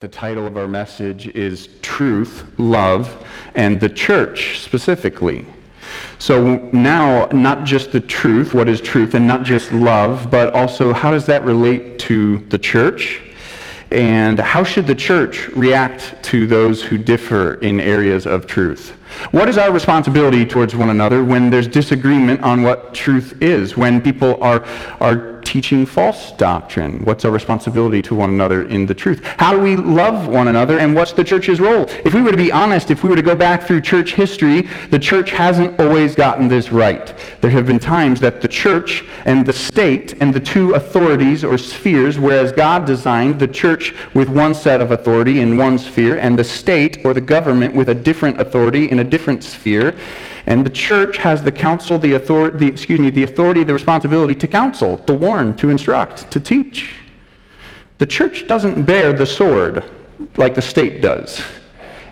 The title of our message is Truth, Love, and the Church specifically. So now, not just the truth, what is truth, and not just love, but also how does that relate to the church? And how should the church react to those who differ in areas of truth? What is our responsibility towards one another when there's disagreement on what truth is, when people are, are teaching false doctrine? What's our responsibility to one another in the truth? How do we love one another, and what's the church's role? If we were to be honest, if we were to go back through church history, the church hasn't always gotten this right. There have been times that the church and the state and the two authorities or spheres, whereas God designed the church with one set of authority in one sphere, and the state or the government with a different authority in a different sphere, and the church has the counsel, the authority, the, excuse me, the authority, the responsibility to counsel, to warn, to instruct, to teach. The church doesn't bear the sword like the state does.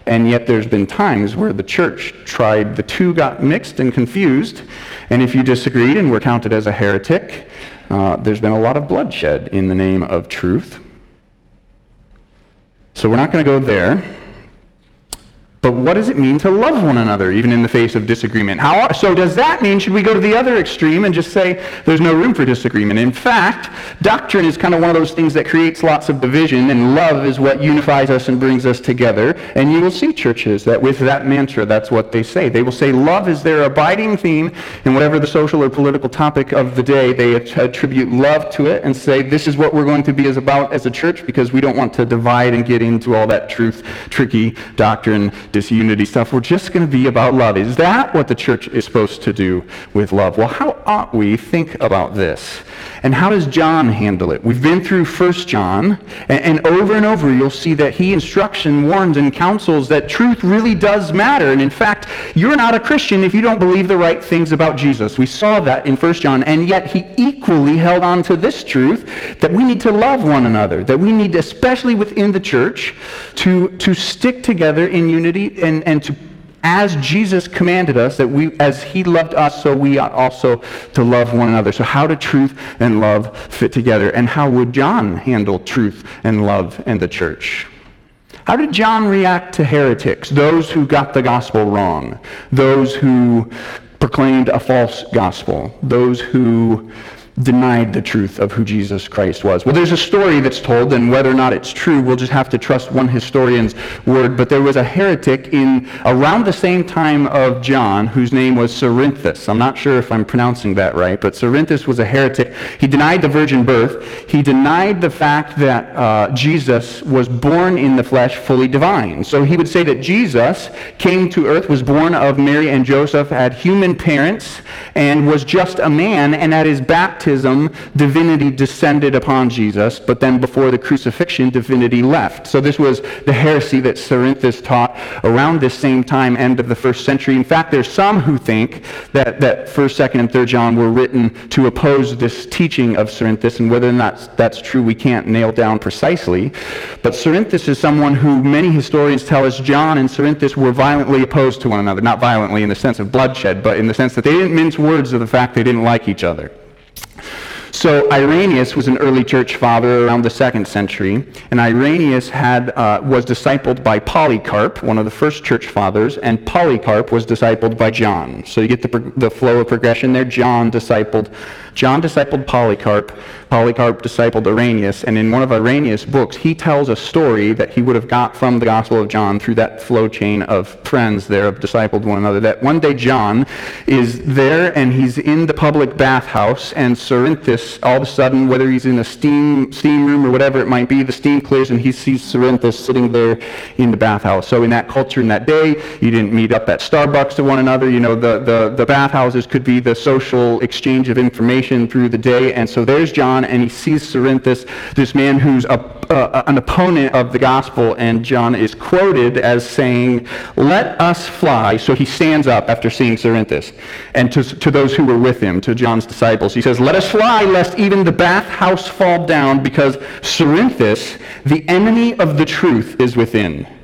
And yet there's been times where the church tried, the two got mixed and confused. And if you disagreed and were counted as a heretic, uh, there's been a lot of bloodshed in the name of truth. So we're not going to go there. But what does it mean to love one another, even in the face of disagreement? How, so does that mean, should we go to the other extreme and just say there's no room for disagreement? In fact, doctrine is kind of one of those things that creates lots of division, and love is what unifies us and brings us together. And you will see churches that with that mantra, that's what they say. They will say love is their abiding theme, and whatever the social or political topic of the day, they attribute love to it and say this is what we're going to be as about as a church because we don't want to divide and get into all that truth, tricky doctrine disunity stuff. We're just going to be about love. Is that what the church is supposed to do with love? Well, how ought we think about this? And how does John handle it? We've been through 1 John, and, and, over and over you'll see that he instructs and warns and counsels that truth really does matter. And in fact, you're not a Christian if you don't believe the right things about Jesus. We saw that in 1 John, and yet he equally held on to this truth that we need to love one another, that we need, especially within the church, to, to stick together in unity and, and to as Jesus commanded us, that we, as he loved us, so we ought also to love one another. So how do truth and love fit together? And how would John handle truth and love and the church? How did John react to heretics, those who got the gospel wrong, those who proclaimed a false gospel, those who denied the truth of who Jesus Christ was. Well, there's a story that's told, and whether or not it's true, we'll just have to trust one historian's word. But there was a heretic in around the same time of John whose name was Cerinthus. I'm not sure if I'm pronouncing that right, but Cerinthus was a heretic. He denied the virgin birth. He denied the fact that uh, Jesus was born in the flesh fully divine. So he would say that Jesus came to earth, was born of Mary and Joseph, had human parents, and was just a man, and at his baptism, baptism, divinity descended upon Jesus, but then before the crucifixion, divinity left. So this was the heresy that Cerinthus taught around this same time, end of the first century. In fact, there's some who think that, that 1st, 2nd, and 3rd John were written to oppose this teaching of Cerinthus, and whether or not that's true, we can't nail down precisely. But Cerinthus is someone who many historians tell us John and Cerinthus were violently opposed to one another. Not violently in the sense of bloodshed, but in the sense that they didn't mince words of the fact they didn't like each other. So Irenaeus was an early church father around the second century, and Irenaeus had, uh, was discipled by Polycarp, one of the first church fathers, and Polycarp was discipled by John. So you get the, the flow of progression there. John discipled John discipled Polycarp, Polycarp discipled Irenaeus, and in one of Irenaeus' books, he tells a story that he would have got from the Gospel of John through that flow chain of friends there of discipled one another. That one day John is there and he's in the public bathhouse, and Cerinthus, all of a sudden, whether he's in a steam steam room or whatever it might be, the steam clears and he sees Cerinthus sitting there in the bathhouse. So in that culture in that day, you didn't meet up at Starbucks to one another. You know, the, the, the bathhouses could be the social exchange of information through the day. And so there's John, and he sees Cerinthus, this man who's a, uh, an opponent of the gospel. And John is quoted as saying, Let us fly. So he stands up after seeing Cerinthus. And to, to those who were with him, to John's disciples, he says, Let us fly, lest even the bathhouse fall down, because Cerinthus, the enemy of the truth, is within.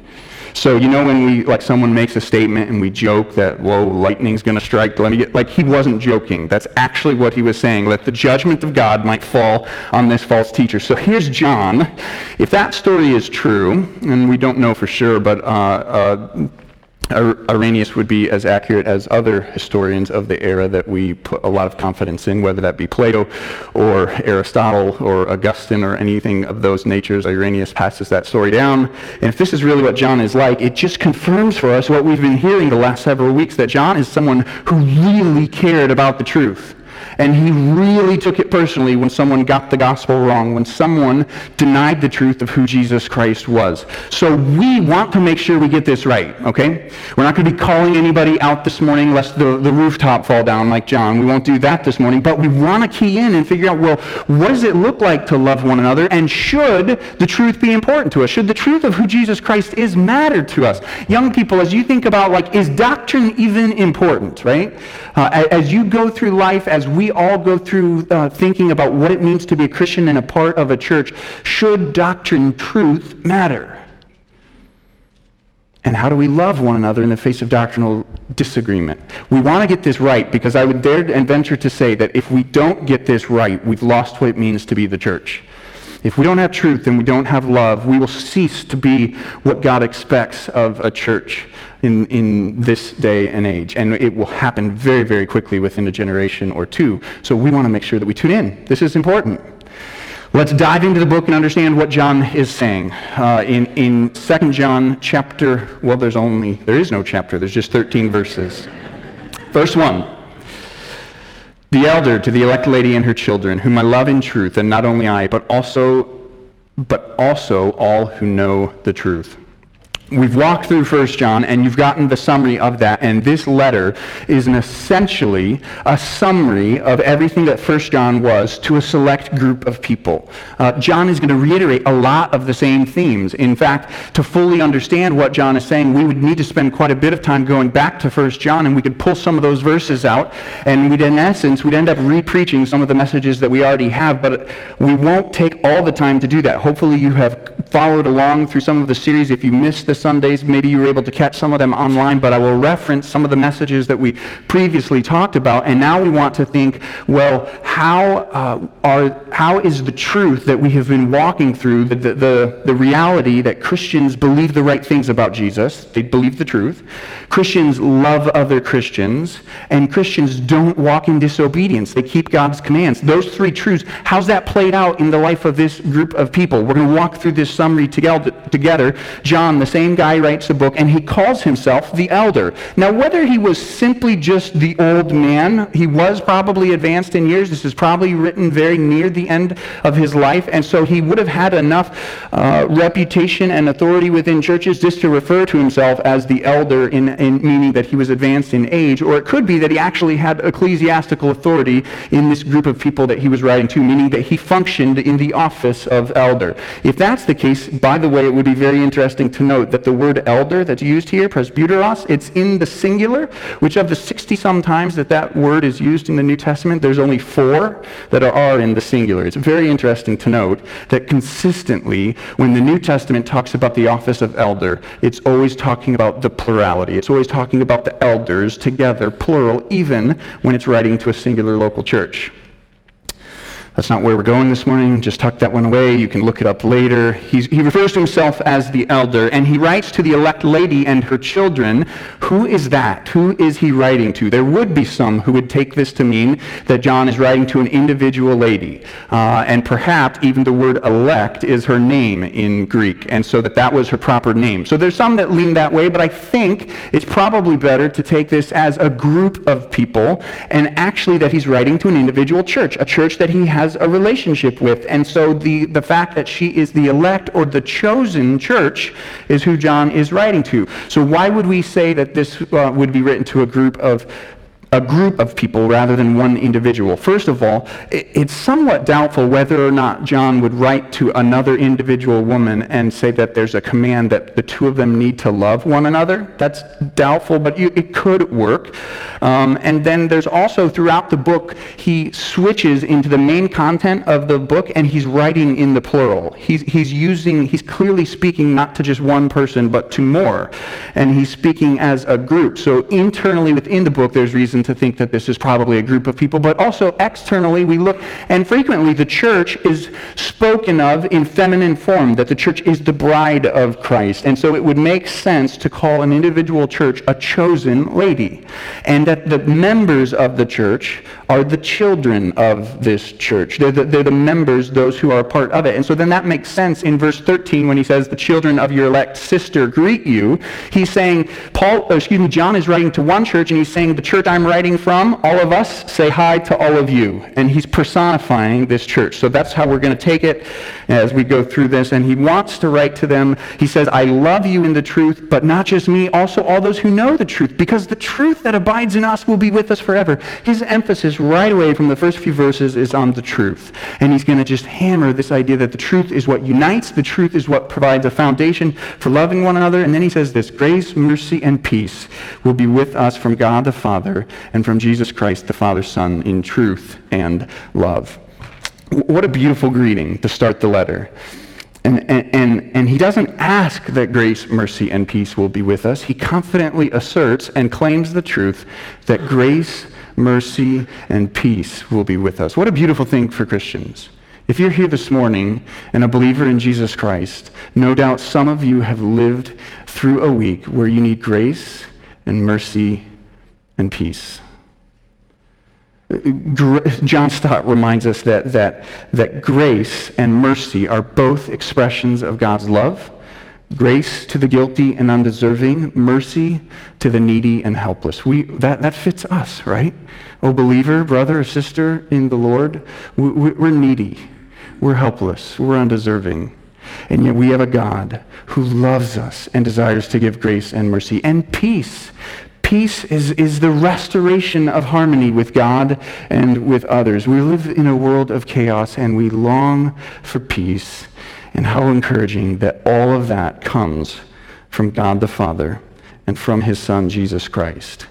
So, you know, when we, like, someone makes a statement and we joke that, whoa, lightning's going to strike, let me get, like, he wasn't joking. That's actually what he was saying, that the judgment of God might fall on this false teacher. So here's John. If that story is true, and we don't know for sure, but uh, uh, Irenaeus would be as accurate as other historians of the era that we put a lot of confidence in, whether that be Plato or Aristotle or Augustine or anything of those natures. Irenaeus passes that story down. And if this is really what John is like, it just confirms for us what we've been hearing the last several weeks that John is someone who really cared about the truth. And he really took it personally when someone got the gospel wrong, when someone denied the truth of who Jesus Christ was. So we want to make sure we get this right, okay? We're not going to be calling anybody out this morning lest the, the rooftop fall down like John. We won't do that this morning, but we want to key in and figure out, well, what does it look like to love one another? And should the truth be important to us? Should the truth of who Jesus Christ is matter to us? Young people, as you think about, like, is doctrine even important, right? Uh, as you go through life, as we all go through uh, thinking about what it means to be a Christian and a part of a church, should doctrine, truth matter? And how do we love one another in the face of doctrinal disagreement? We want to get this right because I would dare and venture to say that if we don't get this right, we've lost what it means to be the church. If we don't have truth and we don't have love, we will cease to be what God expects of a church in, in this day and age. And it will happen very, very quickly within a generation or two. So we want to make sure that we tune in. This is important. Let's dive into the book and understand what John is saying. Uh, in, in 2 John chapter, well, there's only, there is no chapter, there's just 13 verses. Verse 1. The elder to the elect lady and her children, whom I love in truth, and not only I, but also, but also all who know the truth. We've walked through 1 John, and you've gotten the summary of that, and this letter is an essentially a summary of everything that 1 John was to a select group of people. Uh, John is going to reiterate a lot of the same themes. In fact, to fully understand what John is saying, we would need to spend quite a bit of time going back to 1 John, and we could pull some of those verses out, and we'd, in essence, we'd end up re-preaching some of the messages that we already have, but we won't take all the time to do that. Hopefully you have followed along through some of the series. If you missed the Sundays, maybe you were able to catch some of them online, but I will reference some of the messages that we previously talked about. And now we want to think, well, how, uh, are, how is the truth that we have been walking through, the, the, the, the reality that Christians believe the right things about Jesus, they believe the truth, Christians love other Christians, and Christians don't walk in disobedience. They keep God's commands. Those three truths, how's that played out in the life of this group of people? We're going to walk through this summary together. John, the same guy, writes a book, and he calls himself the elder. Now, whether he was simply just the old man, he was probably advanced in years. This is probably written very near the end of his life, and so he would have had enough uh, reputation and authority within churches just to refer to himself as the elder, in, in meaning that he was advanced in age. Or it could be that he actually had ecclesiastical authority in this group of people that he was writing to, meaning that he functioned in the office of elder. If that's the case, by the way, it would be very interesting to note that the word elder that's used here, presbyteros, it's in the singular, which of the 60 some times that that word is used in the New Testament, there's only four that are in the singular. It's very interesting to note that consistently, when the New Testament talks about the office of elder, it's always talking about the plurality. It's always talking about the elders together, plural, even when it's writing to a singular local church. That's not where we're going this morning. Just tuck that one away. You can look it up later. He's, he refers to himself as the elder, and he writes to the elect lady and her children. Who is that? Who is he writing to? There would be some who would take this to mean that John is writing to an individual lady, uh, and perhaps even the word elect is her name in Greek, and so that that was her proper name. So there's some that lean that way, but I think it's probably better to take this as a group of people, and actually that he's writing to an individual church, a church that he has has a relationship with. And so the, the fact that she is the elect or the chosen church is who John is writing to. So why would we say that this uh, would be written to a group of a group of people rather than one individual. First of all, it's somewhat doubtful whether or not John would write to another individual woman and say that there's a command that the two of them need to love one another. That's doubtful, but it could work. Um, and then there's also throughout the book, he switches into the main content of the book and he's writing in the plural. He's, he's using, he's clearly speaking not to just one person, but to more. And he's speaking as a group. So internally within the book, there's reason to think that this is probably a group of people, but also externally, we look, and frequently the church is spoken of in feminine form, that the church is the bride of Christ. And so it would make sense to call an individual church a chosen lady. And that the members of the church are the children of this church. They're the, they're the members, those who are part of it. And so then that makes sense in verse 13 when he says, the children of your elect sister greet you. He's saying, Paul, excuse me, John is writing to one church and he's saying, the church I'm writing from, all of us, say hi to all of you. And he's personifying this church. So that's how we're going to take it as we go through this. And he wants to write to them. He says, I love you in the truth, but not just me, also all those who know the truth, because the truth that abides in us will be with us forever. His emphasis right away from the first few verses is on the truth. And he's going to just hammer this idea that the truth is what unites, the truth is what provides a foundation for loving one another. And then he says this grace, mercy, and peace will be with us from God the Father and from Jesus Christ, the Father's Son, in truth and love. What a beautiful greeting to start the letter. And, and, and, he doesn't ask that grace, mercy, and peace will be with us. He confidently asserts and claims the truth that grace, mercy, and peace will be with us. What a beautiful thing for Christians. If you're here this morning and a believer in Jesus Christ, no doubt some of you have lived through a week where you need grace and mercy and peace. John Stott reminds us that, that, that grace and mercy are both expressions of God's love. Grace to the guilty and undeserving, mercy to the needy and helpless. We, that, that fits us, right? Oh, believer, brother or sister in the Lord, we, we're needy, we're helpless, we're undeserving. And yet we have a God who loves us and desires to give grace and mercy and peace Peace is, is the restoration of harmony with God and with others. We live in a world of chaos and we long for peace. And how encouraging that all of that comes from God the Father and from his Son, Jesus Christ.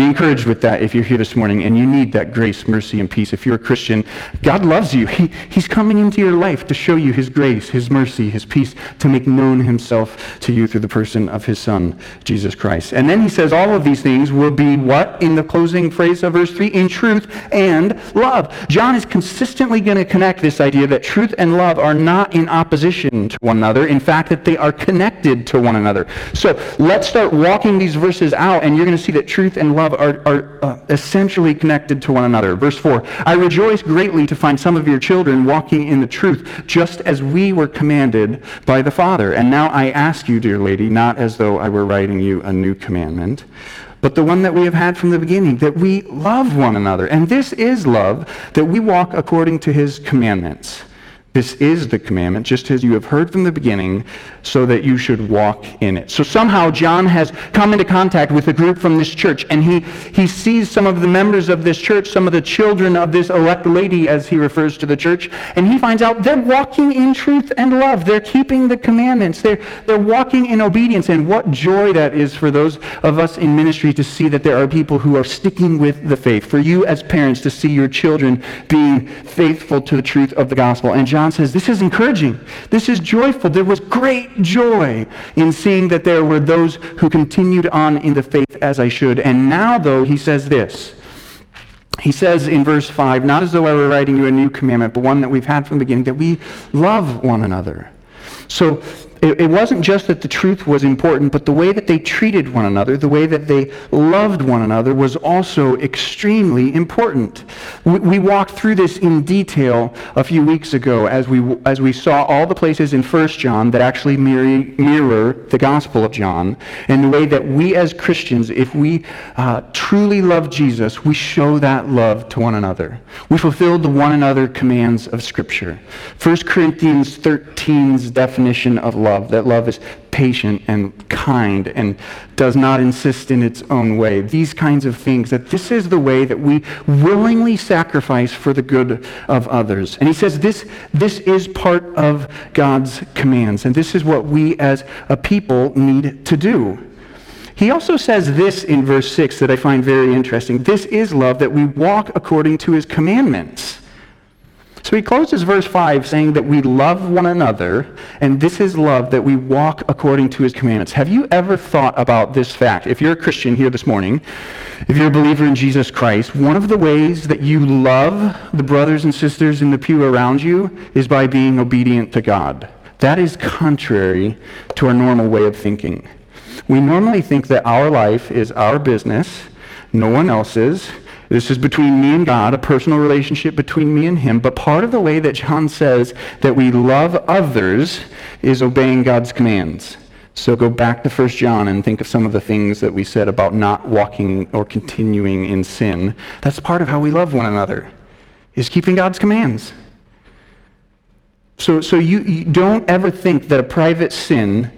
Be encouraged with that if you're here this morning and you need that grace, mercy, and peace. If you're a Christian, God loves you. He, he's coming into your life to show you his grace, his mercy, his peace, to make known himself to you through the person of his Son, Jesus Christ. And then he says all of these things will be what in the closing phrase of verse 3? In truth and love. John is consistently going to connect this idea that truth and love are not in opposition to one another. In fact, that they are connected to one another. So let's start walking these verses out, and you're going to see that truth and love love are, are uh, essentially connected to one another. Verse 4 I rejoice greatly to find some of your children walking in the truth, just as we were commanded by the Father. And now I ask you, dear lady, not as though I were writing you a new commandment but the one that we have had from the beginning, that we love one another. And this is love, that we walk according to his commandments. This is the commandment, just as you have heard from the beginning, so that you should walk in it. So somehow John has come into contact with a group from this church, and he, he sees some of the members of this church, some of the children of this elect lady, as he refers to the church, and he finds out they're walking in truth and love. They're keeping the commandments. They're, they're walking in obedience. And what joy that is for those of us in ministry to see that there are people who are sticking with the faith. For you as parents to see your children being faithful to the truth of the gospel. And John John says, This is encouraging. This is joyful. There was great joy in seeing that there were those who continued on in the faith as I should. And now, though, he says this. He says in verse 5, Not as though I were writing you a new commandment, but one that we've had from the beginning, that we love one another. So it, it wasn't just that the truth was important, but the way that they treated one another, the way that they loved one another was also extremely important. We, we walked through this in detail a few weeks ago as we, as we saw all the places in 1 John that actually mirror, mirror the Gospel of John, and the way that we as Christians, if we uh, truly love Jesus, we show that love to one another. We fulfill the one another commands of Scripture. 1 Corinthians 13's definition of love love, that love is patient and kind and does not insist in its own way. These kinds of things, that this is the way that we willingly sacrifice for the good of others. And he says this, this is part of God's commands, and this is what we as a people need to do. He also says this in verse 6 that I find very interesting. This is love, that we walk according to his commandments. So he closes verse 5 saying that we love one another, and this is love that we walk according to his commandments. Have you ever thought about this fact? If you're a Christian here this morning, if you're a believer in Jesus Christ, one of the ways that you love the brothers and sisters in the pew around you is by being obedient to God. That is contrary to our normal way of thinking. We normally think that our life is our business, no one else's, this is between me and God, a personal relationship between me and Him. But part of the way that John says that we love others is obeying God's commands. So go back to 1 John and think of some of the things that we said about not walking or continuing in sin. That's part of how we love one another, is keeping God's commands. So, so you, you don't ever think that a private sin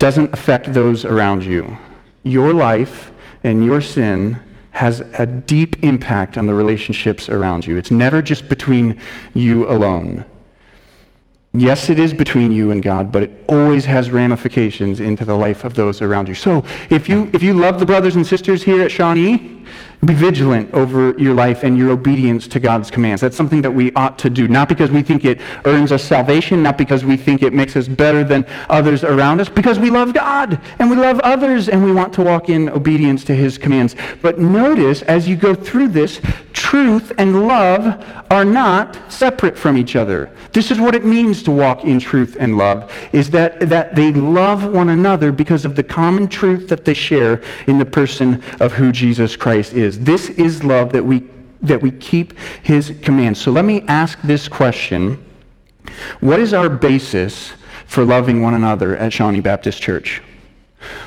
doesn't affect those around you. Your life and your sin has a deep impact on the relationships around you. It's never just between you alone. Yes, it is between you and God, but it always has ramifications into the life of those around you. So if you, if you love the brothers and sisters here at Shawnee, be vigilant over your life and your obedience to God's commands. That's something that we ought to do, not because we think it earns us salvation, not because we think it makes us better than others around us, because we love God and we love others and we want to walk in obedience to his commands. But notice as you go through this, truth and love are not separate from each other. This is what it means to walk in truth and love, is that, that they love one another because of the common truth that they share in the person of who Jesus Christ is is. This is love that we, that we keep his commands. So let me ask this question. What is our basis for loving one another at Shawnee Baptist Church?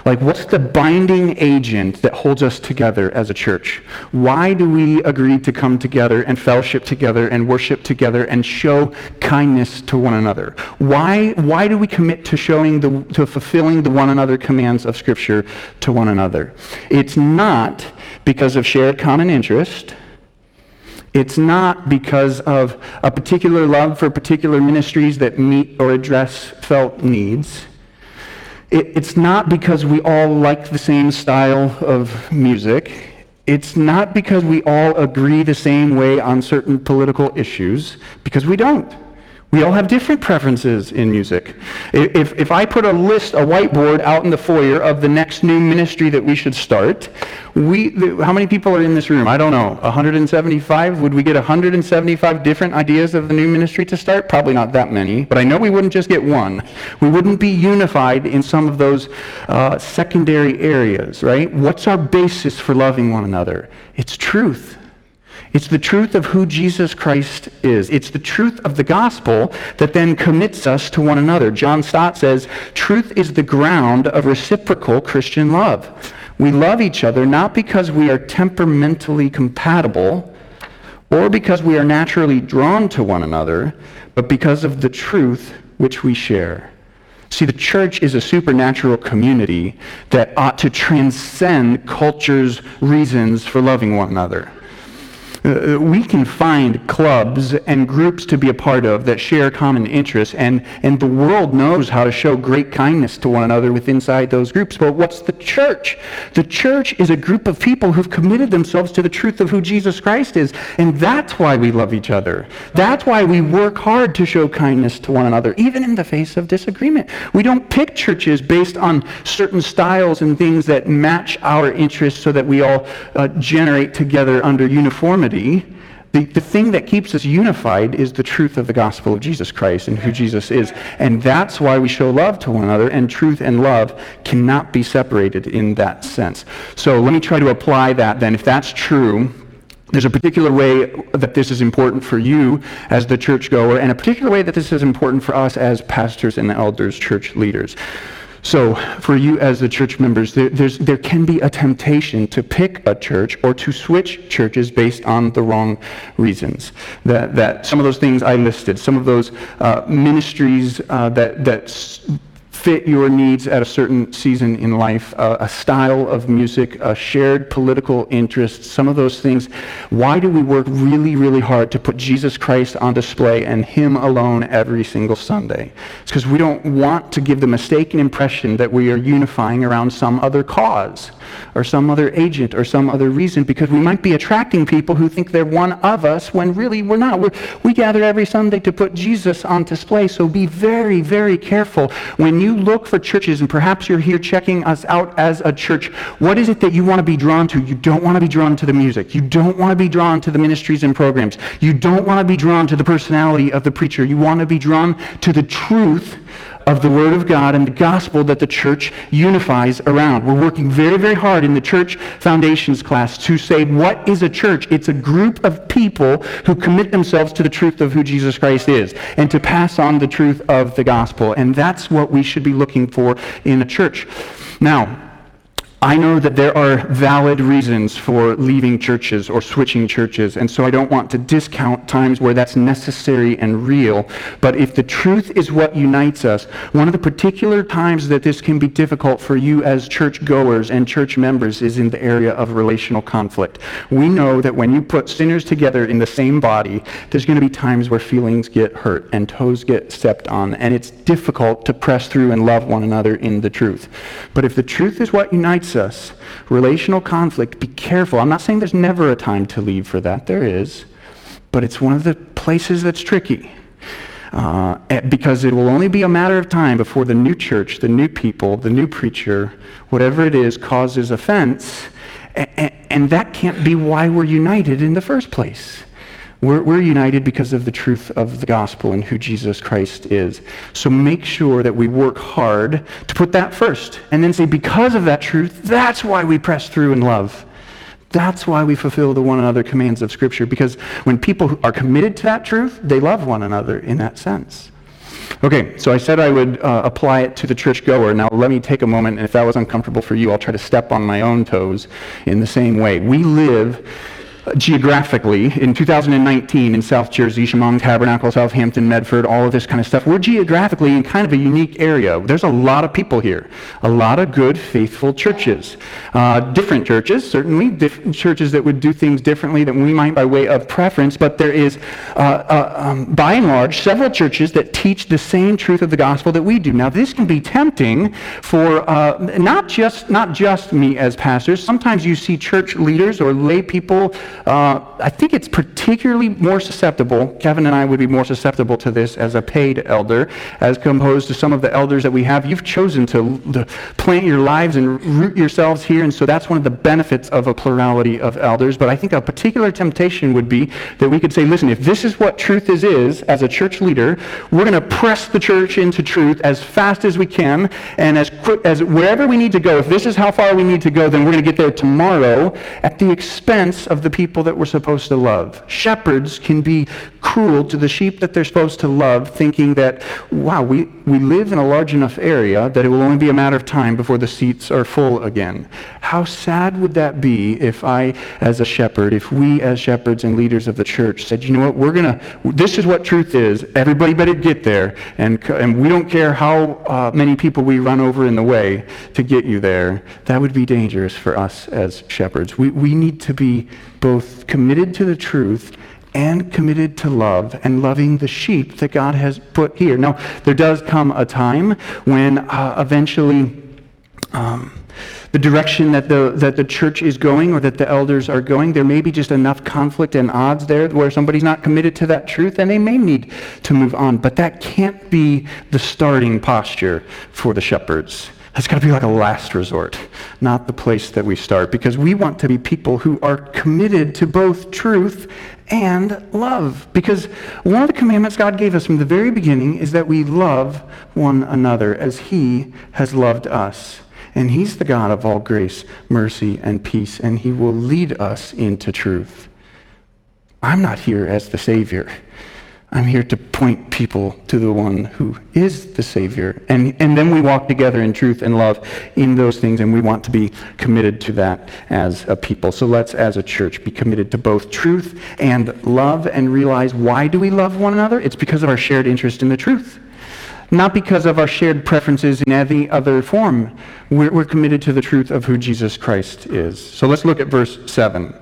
Like, what's the binding agent that holds us together as a church? Why do we agree to come together and fellowship together and worship together and show kindness to one another? Why, why do we commit to showing the, to fulfilling the one another commands of Scripture to one another? It's not because of shared common interest. It's not because of a particular love for particular ministries that meet or address felt needs. It, it's not because we all like the same style of music. It's not because we all agree the same way on certain political issues, because we don't. We all have different preferences in music. If, if I put a list, a whiteboard out in the foyer of the next new ministry that we should start, we, how many people are in this room? I don't know. 175? Would we get 175 different ideas of the new ministry to start? Probably not that many, but I know we wouldn't just get one. We wouldn't be unified in some of those uh, secondary areas, right? What's our basis for loving one another? It's truth. It's the truth of who Jesus Christ is. It's the truth of the gospel that then commits us to one another. John Stott says, truth is the ground of reciprocal Christian love. We love each other not because we are temperamentally compatible or because we are naturally drawn to one another, but because of the truth which we share. See, the church is a supernatural community that ought to transcend culture's reasons for loving one another. Uh, we can find clubs and groups to be a part of that share common interests, and, and the world knows how to show great kindness to one another within inside those groups. But what's the church? The church is a group of people who've committed themselves to the truth of who Jesus Christ is, and that's why we love each other. That's why we work hard to show kindness to one another, even in the face of disagreement. We don't pick churches based on certain styles and things that match our interests so that we all uh, generate together under uniformity unity, the, the thing that keeps us unified is the truth of the gospel of Jesus Christ and who Jesus is. And that's why we show love to one another, and truth and love cannot be separated in that sense. So let me try to apply that then. If that's true, there's a particular way that this is important for you as the churchgoer, and a particular way that this is important for us as pastors and elders, church leaders. So, for you as the church members, there, there can be a temptation to pick a church or to switch churches based on the wrong reasons. That, that some of those things I listed, some of those uh, ministries uh, that, that fit your needs at a certain season in life, uh, a style of music, a shared political interest, some of those things. Why do we work really, really hard to put Jesus Christ on display and Him alone every single Sunday? It's because we don't want to give the mistaken impression that we are unifying around some other cause or some other agent or some other reason because we might be attracting people who think they're one of us when really we're not. We're, we gather every Sunday to put Jesus on display, so be very, very careful. When look for churches, and perhaps you're here checking us out as a church, what is it that you want to be drawn to? You don't want to be drawn to the music. You don't want to be drawn to the ministries and programs. You don't want to be drawn to the personality of the preacher. You want to be drawn to the truth of the Word of God and the gospel that the church unifies around. We're working very, very hard in the church foundations class to say, what is a church? It's a group of people who commit themselves to the truth of who Jesus Christ is and to pass on the truth of the gospel. And that's what we should be looking for in a church. Now, I know that there are valid reasons for leaving churches or switching churches, and so I don't want to discount times where that's necessary and real. But if the truth is what unites us, one of the particular times that this can be difficult for you as church goers and church members is in the area of relational conflict. We know that when you put sinners together in the same body, there's going to be times where feelings get hurt and toes get stepped on, and it's difficult to press through and love one another in the truth. But if the truth is what unites us. Relational conflict, be careful. I'm not saying there's never a time to leave for that. There is. But it's one of the places that's tricky. Uh, eh, because it will only be a matter of time before the new church, the new people, the new preacher, whatever it is, causes offense. And that can't be why we're united in the first place. We're, we're, united because of the truth of the gospel and who Jesus Christ is. So make sure that we work hard to put that first and then say, because of that truth, that's why we press through in love. That's why we fulfill the one another commands of Scripture, because when people are committed to that truth, they love one another in that sense. Okay, so I said I would uh, apply it to the church goer. Now, let me take a moment, and if that was uncomfortable for you, I'll try to step on my own toes in the same way. We live geographically in 2019 in South Jersey, Shamong Tabernacle, Southampton, Medford, all of this kind of stuff. We're geographically in kind of a unique area. There's a lot of people here, a lot of good, faithful churches. Uh, different churches, certainly, different churches that would do things differently than we might by way of preference, but there is, uh, uh, um, by and large, several churches that teach the same truth of the gospel that we do. Now, this can be tempting for uh, not just not just me as pastors. Sometimes you see church leaders or lay people uh, I think it's particularly more susceptible, Kevin and I would be more susceptible to this as a paid elder, as opposed to some of the elders that we have. You've chosen to, to plant your lives and root yourselves here, and so that's one of the benefits of a plurality of elders. But I think a particular temptation would be that we could say, listen, if this is what truth is, is as a church leader, we're going to press the church into truth as fast as we can, and as quick as wherever we need to go. If this is how far we need to go, then we're going to get there tomorrow at the expense of the people people that we're supposed to love. Shepherds can be cruel to the sheep that they're supposed to love, thinking that, wow, we, we live in a large enough area that it will only be a matter of time before the seats are full again. How sad would that be if I, as a shepherd, if we as shepherds and leaders of the church said, you know what, we're going to, this is what truth is. Everybody better get there. And, and we don't care how uh, many people we run over in the way to get you there. That would be dangerous for us as shepherds. We, we need to be both committed to the truth and committed to love and loving the sheep that God has put here. Now, there does come a time when uh, eventually um, the direction that the, that the church is going or that the elders are going, there may be just enough conflict and odds there where somebody's not committed to that truth and they may need to move on. But that can't be the starting posture for the shepherds. That's got to be like a last resort, not the place that we start, because we want to be people who are committed to both truth and love. Because one of the commandments God gave us from the very beginning is that we love one another as He has loved us. And He's the God of all grace, mercy, and peace, and He will lead us into truth. I'm not here as the Savior. I'm here to point people to the one who is the Savior. And, and then we walk together in truth and love in those things, and we want to be committed to that as a people. So let's, as a church, be committed to both truth and love and realize why do we love one another? It's because of our shared interest in the truth. not because of our shared preferences in any other form. We're, we're committed to the truth of who Jesus Christ is. So let's look at verse 7.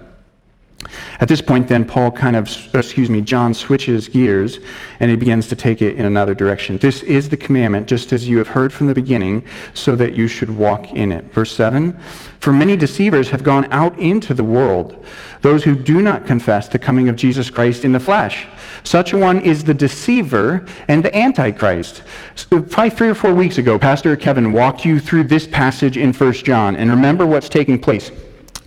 At this point, then, Paul kind of, uh, excuse me, John switches gears and he begins to take it in another direction. This is the commandment, just as you have heard from the beginning, so that you should walk in it. Verse 7 For many deceivers have gone out into the world, those who do not confess the coming of Jesus Christ in the flesh. Such a one is the deceiver and the antichrist. So uh, probably three or four weeks ago, Pastor Kevin walked you through this passage in 1 John, and remember what's taking place.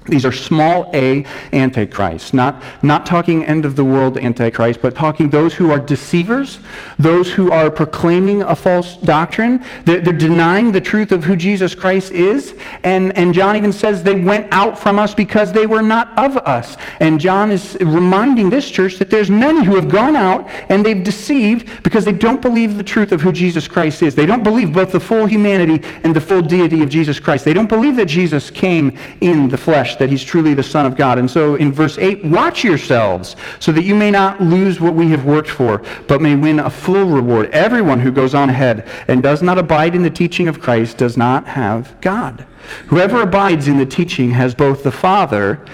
These are small a antichrists, not, not talking end of the world antichrist, but talking those who are deceivers, those who are proclaiming a false doctrine. They're, they're, denying the truth of who Jesus Christ is. And, and John even says they went out from us because they were not of us. And John is reminding this church that there's many who have gone out and they've deceived because they don't believe the truth of who Jesus Christ is. They don't believe both the full humanity and the full deity of Jesus Christ. They don't believe that Jesus came in the flesh that he's truly the Son of God. And so in verse 8, watch yourselves so that you may not lose what we have worked for, but may win a full reward. Everyone who goes on ahead and does not abide in the teaching of Christ does not have God. Whoever abides in the teaching has both the Father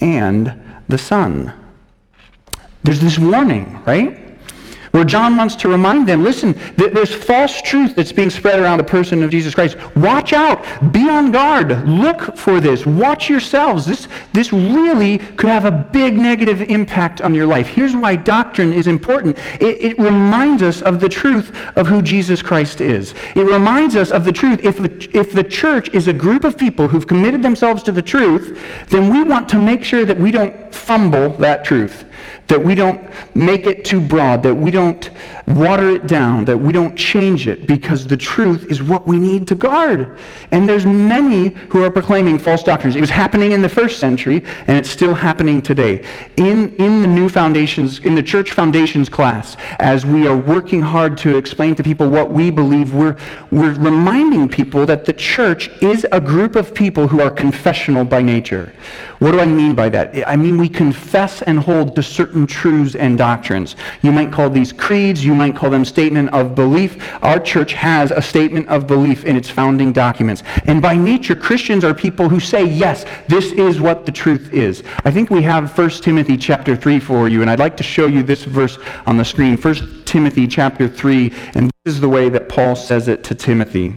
and the Son. There's this warning, right? Where John wants to remind them listen, there's false truth that's being spread around the person of Jesus Christ. Watch out. Be on guard. Look for this. Watch yourselves. This, this really could have a big negative impact on your life. Here's why doctrine is important it, it reminds us of the truth of who Jesus Christ is. It reminds us of the truth. If if the church is a group of people who've committed themselves to the truth, then we want to make sure that we don't fumble that truth that we don't make it too broad, that we don't water it down, that we don't change it, because the truth is what we need to guard. And there's many who are proclaiming false doctrines. It was happening in the first century, and it's still happening today. In, in the new foundations, in the church foundations class, as we are working hard to explain to people what we believe, we're, we're reminding people that the church is a group of people who are confessional by nature. What do I mean by that? I mean we confess and hold to certain truths and doctrines. You might call these creeds, you might call them statement of belief. Our church has a statement of belief in its founding documents. And by nature, Christians are people who say, yes, this is what the truth is. I think we have 1 Timothy chapter 3 for you, and I'd like to show you this verse on the screen. 1 Timothy chapter 3, and this is the way that Paul says it to Timothy.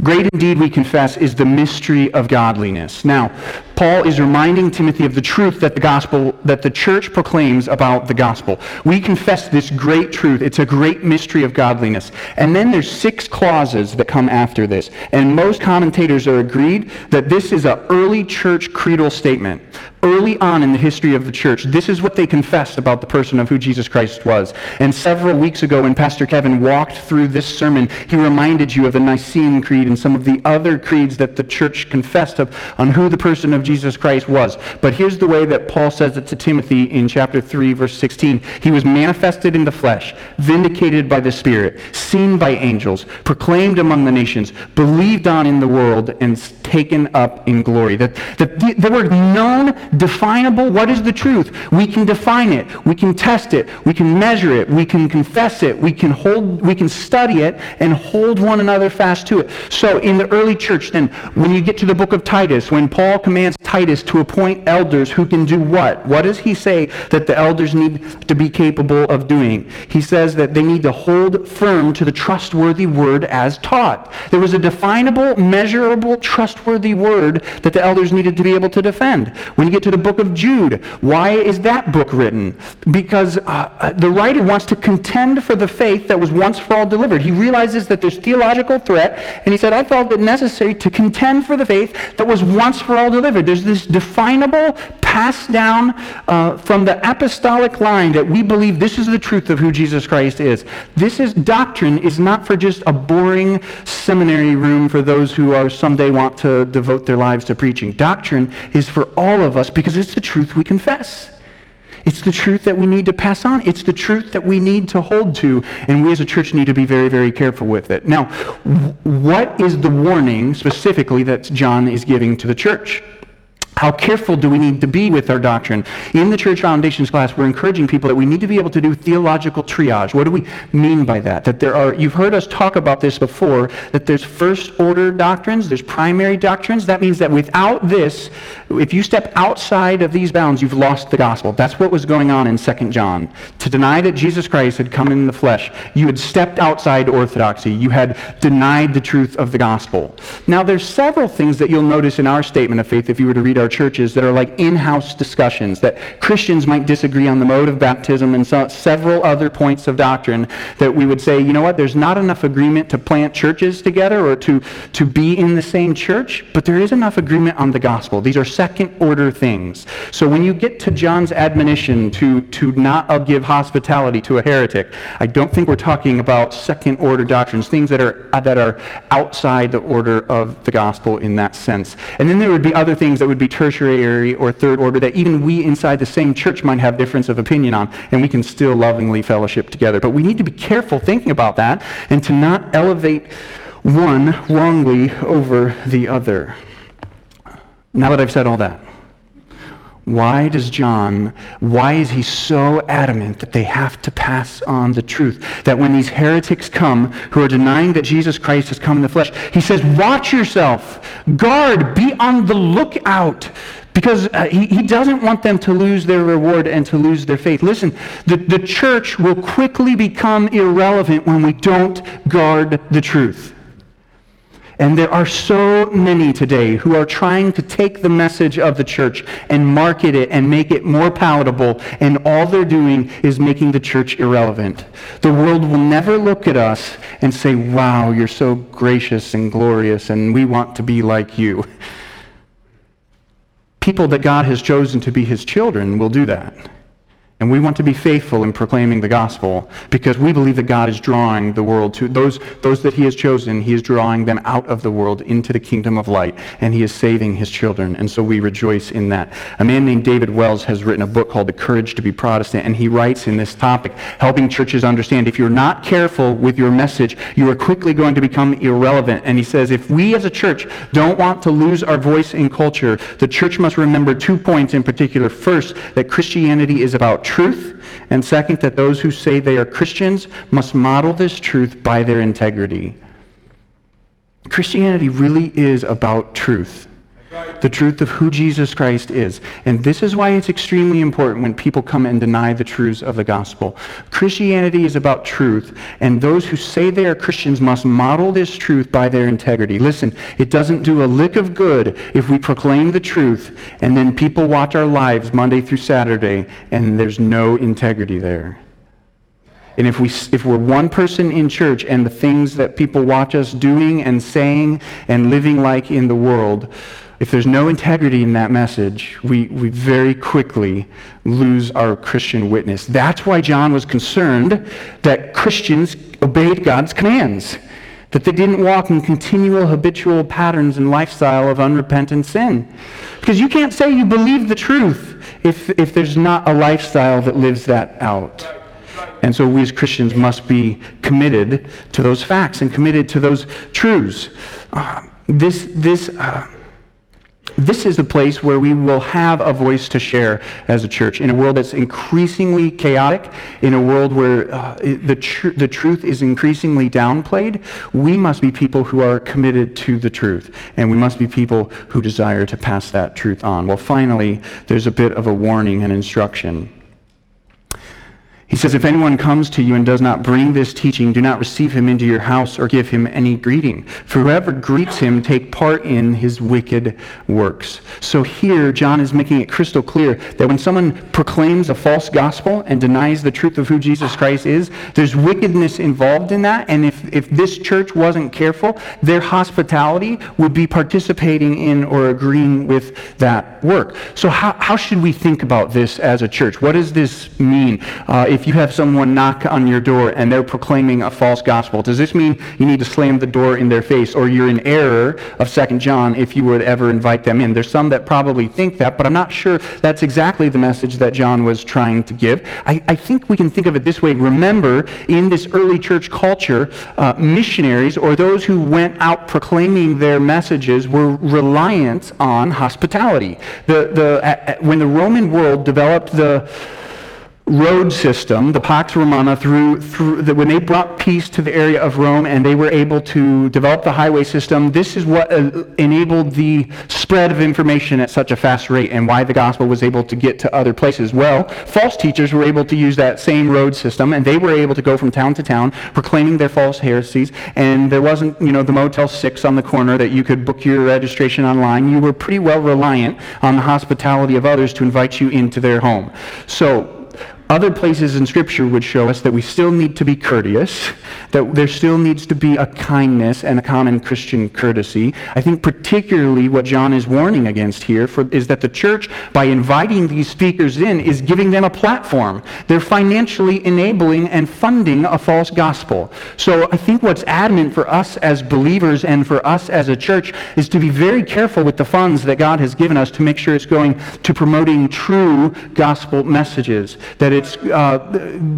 Great indeed, we confess, is the mystery of godliness. Now, Paul is reminding Timothy of the truth that the gospel, that the church proclaims about the gospel. We confess this great truth. It's a great mystery of godliness. And then there's six clauses that come after this. And most commentators are agreed that this is an early church creedal statement early on in the history of the church, this is what they confessed about the person of who Jesus Christ was. And several weeks ago, when Pastor Kevin walked through this sermon, he reminded you of the Nicene Creed and some of the other creeds that the church confessed of on who the person of Jesus Christ was. But here's the way that Paul says it to Timothy in chapter 3, verse 16. He was manifested in the flesh, vindicated by the Spirit, seen by angels, proclaimed among the nations, believed on in the world, and taken up in glory. That, that the, the word known definable. What is the truth? We can define it. We can test it. We can measure it. We can confess it. We can hold, we can study it and hold one another fast to it. So in the early church, then, when you get to the book of Titus, when Paul commands Titus to appoint elders who can do what? What does he say that the elders need to be capable of doing? He says that they need to hold firm to the trustworthy word as taught. There was a definable, measurable, trustworthy word that the elders needed to be able to defend. When you get to the book of Jude, why is that book written? Because uh, uh, the writer wants to contend for the faith that was once for all delivered. He realizes that there's theological threat, and he said, I felt it necessary to contend for the faith that was once for all delivered. There's this definable, passed down uh, from the apostolic line that we believe this is the truth of who Jesus Christ is. This is doctrine is not for just a boring seminary room for those who are someday want to devote their lives to preaching. Doctrine is for all of us because it's the truth we confess. It's the truth that we need to pass on. It's the truth that we need to hold to, and we as a church need to be very, very careful with it. Now, what is the warning specifically that John is giving to the church? How careful do we need to be with our doctrine? In the church foundations class, we're encouraging people that we need to be able to do theological triage. What do we mean by that? That there are, you've heard us talk about this before, that there's first order doctrines, there's primary doctrines. That means that without this, if you step outside of these bounds, you've lost the gospel. That's what was going on in 2 John. To deny that Jesus Christ had come in the flesh, you had stepped outside orthodoxy. You had denied the truth of the gospel. Now, there's several things that you'll notice in our statement of faith if you were to read our churches that are like in-house discussions, that Christians might disagree on the mode of baptism and so, several other points of doctrine that we would say, you know what, there's not enough agreement to plant churches together or to, to be in the same church, but there is enough agreement on the gospel. These are second order things. So when you get to John's admonition to, to not give hospitality to a heretic, I don't think we're talking about second order doctrines, things that are, that are outside the order of the gospel in that sense. And then there would be other things that would be tertiary or third order that even we inside the same church might have difference of opinion on, and we can still lovingly fellowship together. But we need to be careful thinking about that and to not elevate one wrongly over the other. Now that I've said all that, why does John, why is he so adamant that they have to pass on the truth? That when these heretics come who are denying that Jesus Christ has come in the flesh, he says, watch yourself, guard, be on the lookout. Because uh, he, he doesn't want them to lose their reward and to lose their faith. Listen, the, the church will quickly become irrelevant when we don't guard the truth. And there are so many today who are trying to take the message of the church and market it and make it more palatable, and all they're doing is making the church irrelevant. The world will never look at us and say, Wow, you're so gracious and glorious, and we want to be like you. People that God has chosen to be his children will do that. And we want to be faithful in proclaiming the gospel because we believe that God is drawing the world to those, those that he has chosen, he is drawing them out of the world into the kingdom of light, and he is saving his children. And so we rejoice in that. A man named David Wells has written a book called The Courage to be Protestant, and he writes in this topic, helping churches understand if you're not careful with your message, you are quickly going to become irrelevant. And he says, if we as a church don't want to lose our voice in culture, the church must remember two points in particular. First, that Christianity is about truth, and second, that those who say they are Christians must model this truth by their integrity. Christianity really is about truth the truth of who Jesus Christ is. And this is why it's extremely important when people come and deny the truths of the gospel. Christianity is about truth, and those who say they are Christians must model this truth by their integrity. Listen, it doesn't do a lick of good if we proclaim the truth and then people watch our lives Monday through Saturday and there's no integrity there. And if, we, if we're one person in church and the things that people watch us doing and saying and living like in the world, if there's no integrity in that message, we, we very quickly lose our Christian witness. That's why John was concerned that Christians obeyed God's commands, that they didn't walk in continual habitual patterns and lifestyle of unrepentant sin. Because you can't say you believe the truth if, if there's not a lifestyle that lives that out. And so we as Christians must be committed to those facts and committed to those truths. Uh, this, this, uh, this is the place where we will have a voice to share as a church in a world that's increasingly chaotic, in a world where uh, the, tr- the truth is increasingly downplayed. We must be people who are committed to the truth, and we must be people who desire to pass that truth on. Well, finally, there's a bit of a warning and instruction. He says, If anyone comes to you and does not bring this teaching, do not receive him into your house or give him any greeting. For whoever greets him take part in his wicked works. So here, John is making it crystal clear that when someone proclaims a false gospel and denies the truth of who Jesus Christ is, there's wickedness involved in that. And if, if this church wasn't careful, their hospitality would be participating in or agreeing with that work. So how, how should we think about this as a church? What does this mean? Uh, if you have someone knock on your door and they're proclaiming a false gospel, does this mean you need to slam the door in their face or you're in error of 2 John if you would ever invite them in? There's some that probably think that, but I'm not sure that's exactly the message that John was trying to give. I, I think we can think of it this way. Remember, in this early church culture, uh, missionaries or those who went out proclaiming their messages were reliant on hospitality. The, the, when the Roman world developed the road system, the Pax Romana, through, through the, when they brought peace to the area of Rome and they were able to develop the highway system, this is what uh, enabled the spread of information at such a fast rate and why the gospel was able to get to other places. Well, false teachers were able to use that same road system and they were able to go from town to town proclaiming their false heresies. And there wasn't, you know, the Motel 6 on the corner that you could book your registration online. You were pretty well reliant on the hospitality of others to invite you into their home. So other places in Scripture would show us that we still need to be courteous, that there still needs to be a kindness and a common Christian courtesy. I think particularly what John is warning against here for, is that the church, by inviting these speakers in, is giving them a platform. They're financially enabling and funding a false gospel. So I think what's adamant for us as believers and for us as a church is to be very careful with the funds that God has given us to make sure it's going to promoting true gospel messages. That it's uh,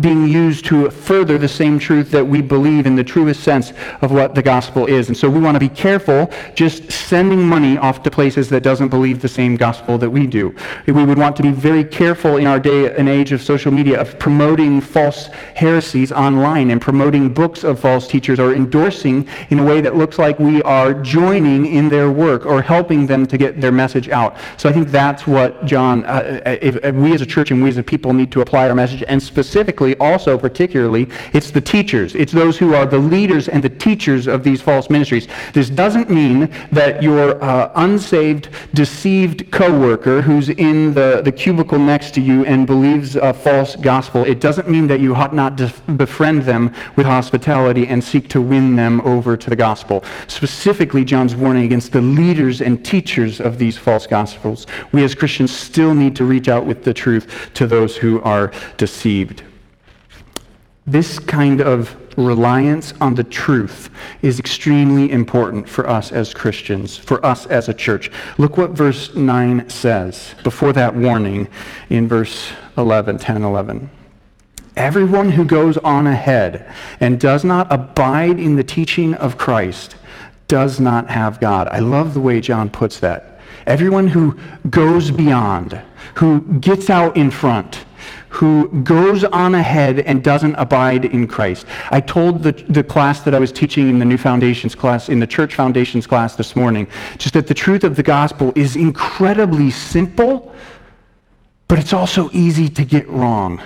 being used to further the same truth that we believe in the truest sense of what the gospel is. And so we want to be careful just sending money off to places that doesn't believe the same gospel that we do. We would want to be very careful in our day and age of social media of promoting false heresies online and promoting books of false teachers or endorsing in a way that looks like we are joining in their work or helping them to get their message out. So I think that's what John, uh, if, if we as a church and we as a people need to apply message, and specifically, also particularly, it's the teachers. It's those who are the leaders and the teachers of these false ministries. This doesn't mean that your uh, unsaved, deceived coworker who's in the, the cubicle next to you and believes a false gospel, it doesn't mean that you ought not to befriend them with hospitality and seek to win them over to the gospel. Specifically, John's warning against the leaders and teachers of these false gospels. We as Christians still need to reach out with the truth to those who are deceived. This kind of reliance on the truth is extremely important for us as Christians, for us as a church. Look what verse 9 says before that warning in verse 11, 10 and 11. Everyone who goes on ahead and does not abide in the teaching of Christ does not have God. I love the way John puts that. Everyone who goes beyond, who gets out in front, who goes on ahead and doesn't abide in Christ. I told the, the class that I was teaching in the New Foundations class, in the Church Foundations class this morning, just that the truth of the gospel is incredibly simple, but it's also easy to get wrong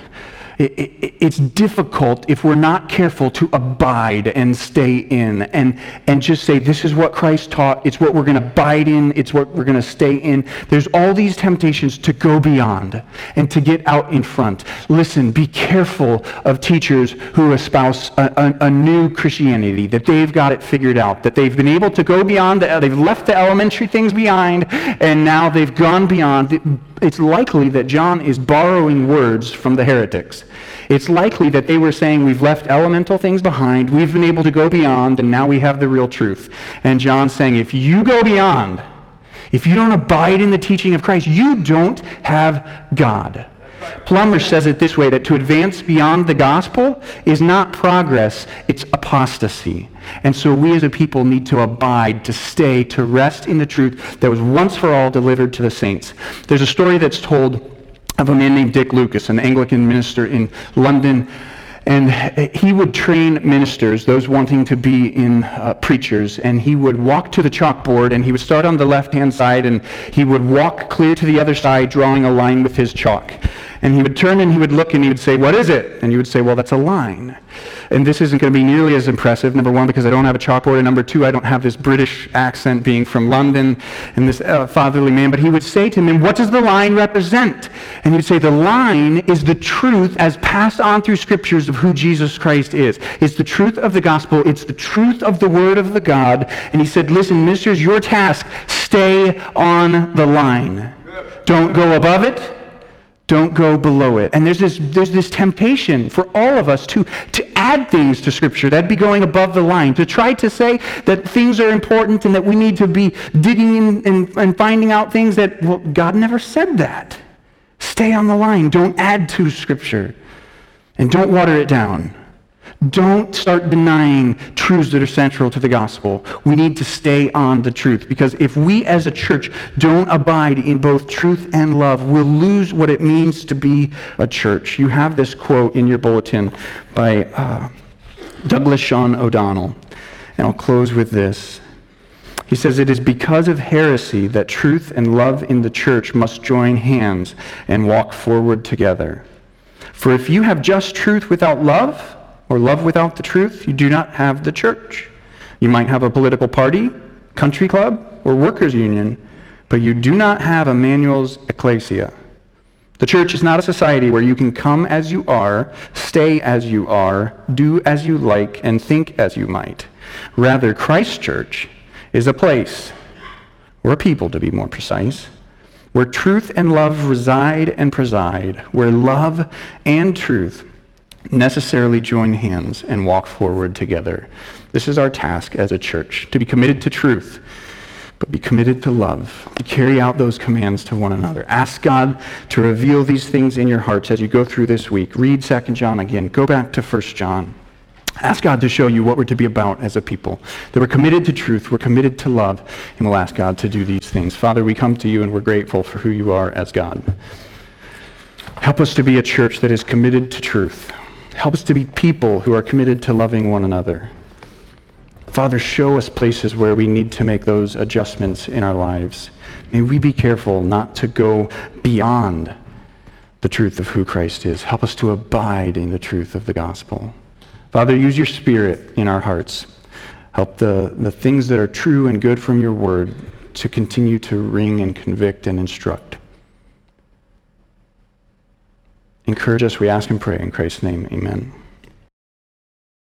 it's difficult if we're not careful to abide and stay in and, and just say, this is what Christ taught. It's what we're going to abide in. It's what we're going to stay in. There's all these temptations to go beyond and to get out in front. Listen, be careful of teachers who espouse a, a, a new Christianity, that they've got it figured out, that they've been able to go beyond, the, they've left the elementary things behind, and now they've gone beyond it's likely that John is borrowing words from the heretics. It's likely that they were saying, We've left elemental things behind, we've been able to go beyond, and now we have the real truth. And John's saying, If you go beyond, if you don't abide in the teaching of Christ, you don't have God. Plummer says it this way that to advance beyond the gospel is not progress, it's apostasy. And so we as a people need to abide, to stay, to rest in the truth that was once for all delivered to the saints. There's a story that's told of a man named Dick Lucas, an Anglican minister in London. And he would train ministers, those wanting to be in uh, preachers, and he would walk to the chalkboard and he would start on the left hand side and he would walk clear to the other side, drawing a line with his chalk. And he would turn and he would look and he would say, What is it? And you would say, Well, that's a line. And this isn't going to be nearly as impressive, number one, because I don't have a chalkboard, and number two, I don't have this British accent being from London and this uh, fatherly man. But he would say to him, What does the line represent? And he'd say, The line is the truth as passed on through scriptures of who Jesus Christ is. It's the truth of the gospel, it's the truth of the word of the God. And he said, Listen, ministers, your task, stay on the line. Don't go above it. Don't go below it. And there's this, there's this temptation for all of us to, to add things to Scripture. That'd be going above the line. To try to say that things are important and that we need to be digging in and, and finding out things that, well, God never said that. Stay on the line. Don't add to Scripture. And don't water it down. Don't start denying truths that are central to the gospel. We need to stay on the truth because if we as a church don't abide in both truth and love, we'll lose what it means to be a church. You have this quote in your bulletin by uh, Douglas Sean O'Donnell, and I'll close with this. He says, It is because of heresy that truth and love in the church must join hands and walk forward together. For if you have just truth without love, or love without the truth, you do not have the church. You might have a political party, country club, or workers' union, but you do not have Emmanuel's ecclesia. The church is not a society where you can come as you are, stay as you are, do as you like, and think as you might. Rather, Christ's church is a place, or a people to be more precise, where truth and love reside and preside, where love and truth necessarily join hands and walk forward together. This is our task as a church to be committed to truth, but be committed to love, to carry out those commands to one another. Ask God to reveal these things in your hearts as you go through this week. Read 2 John again. Go back to 1 John. Ask God to show you what we're to be about as a people. That we're committed to truth, we're committed to love, and we'll ask God to do these things. Father, we come to you and we're grateful for who you are as God. Help us to be a church that is committed to truth. Help us to be people who are committed to loving one another. Father, show us places where we need to make those adjustments in our lives. May we be careful not to go beyond the truth of who Christ is. Help us to abide in the truth of the gospel. Father, use your spirit in our hearts. Help the, the things that are true and good from your word to continue to ring and convict and instruct. Encourage us, we ask and pray in Christ's name. Amen.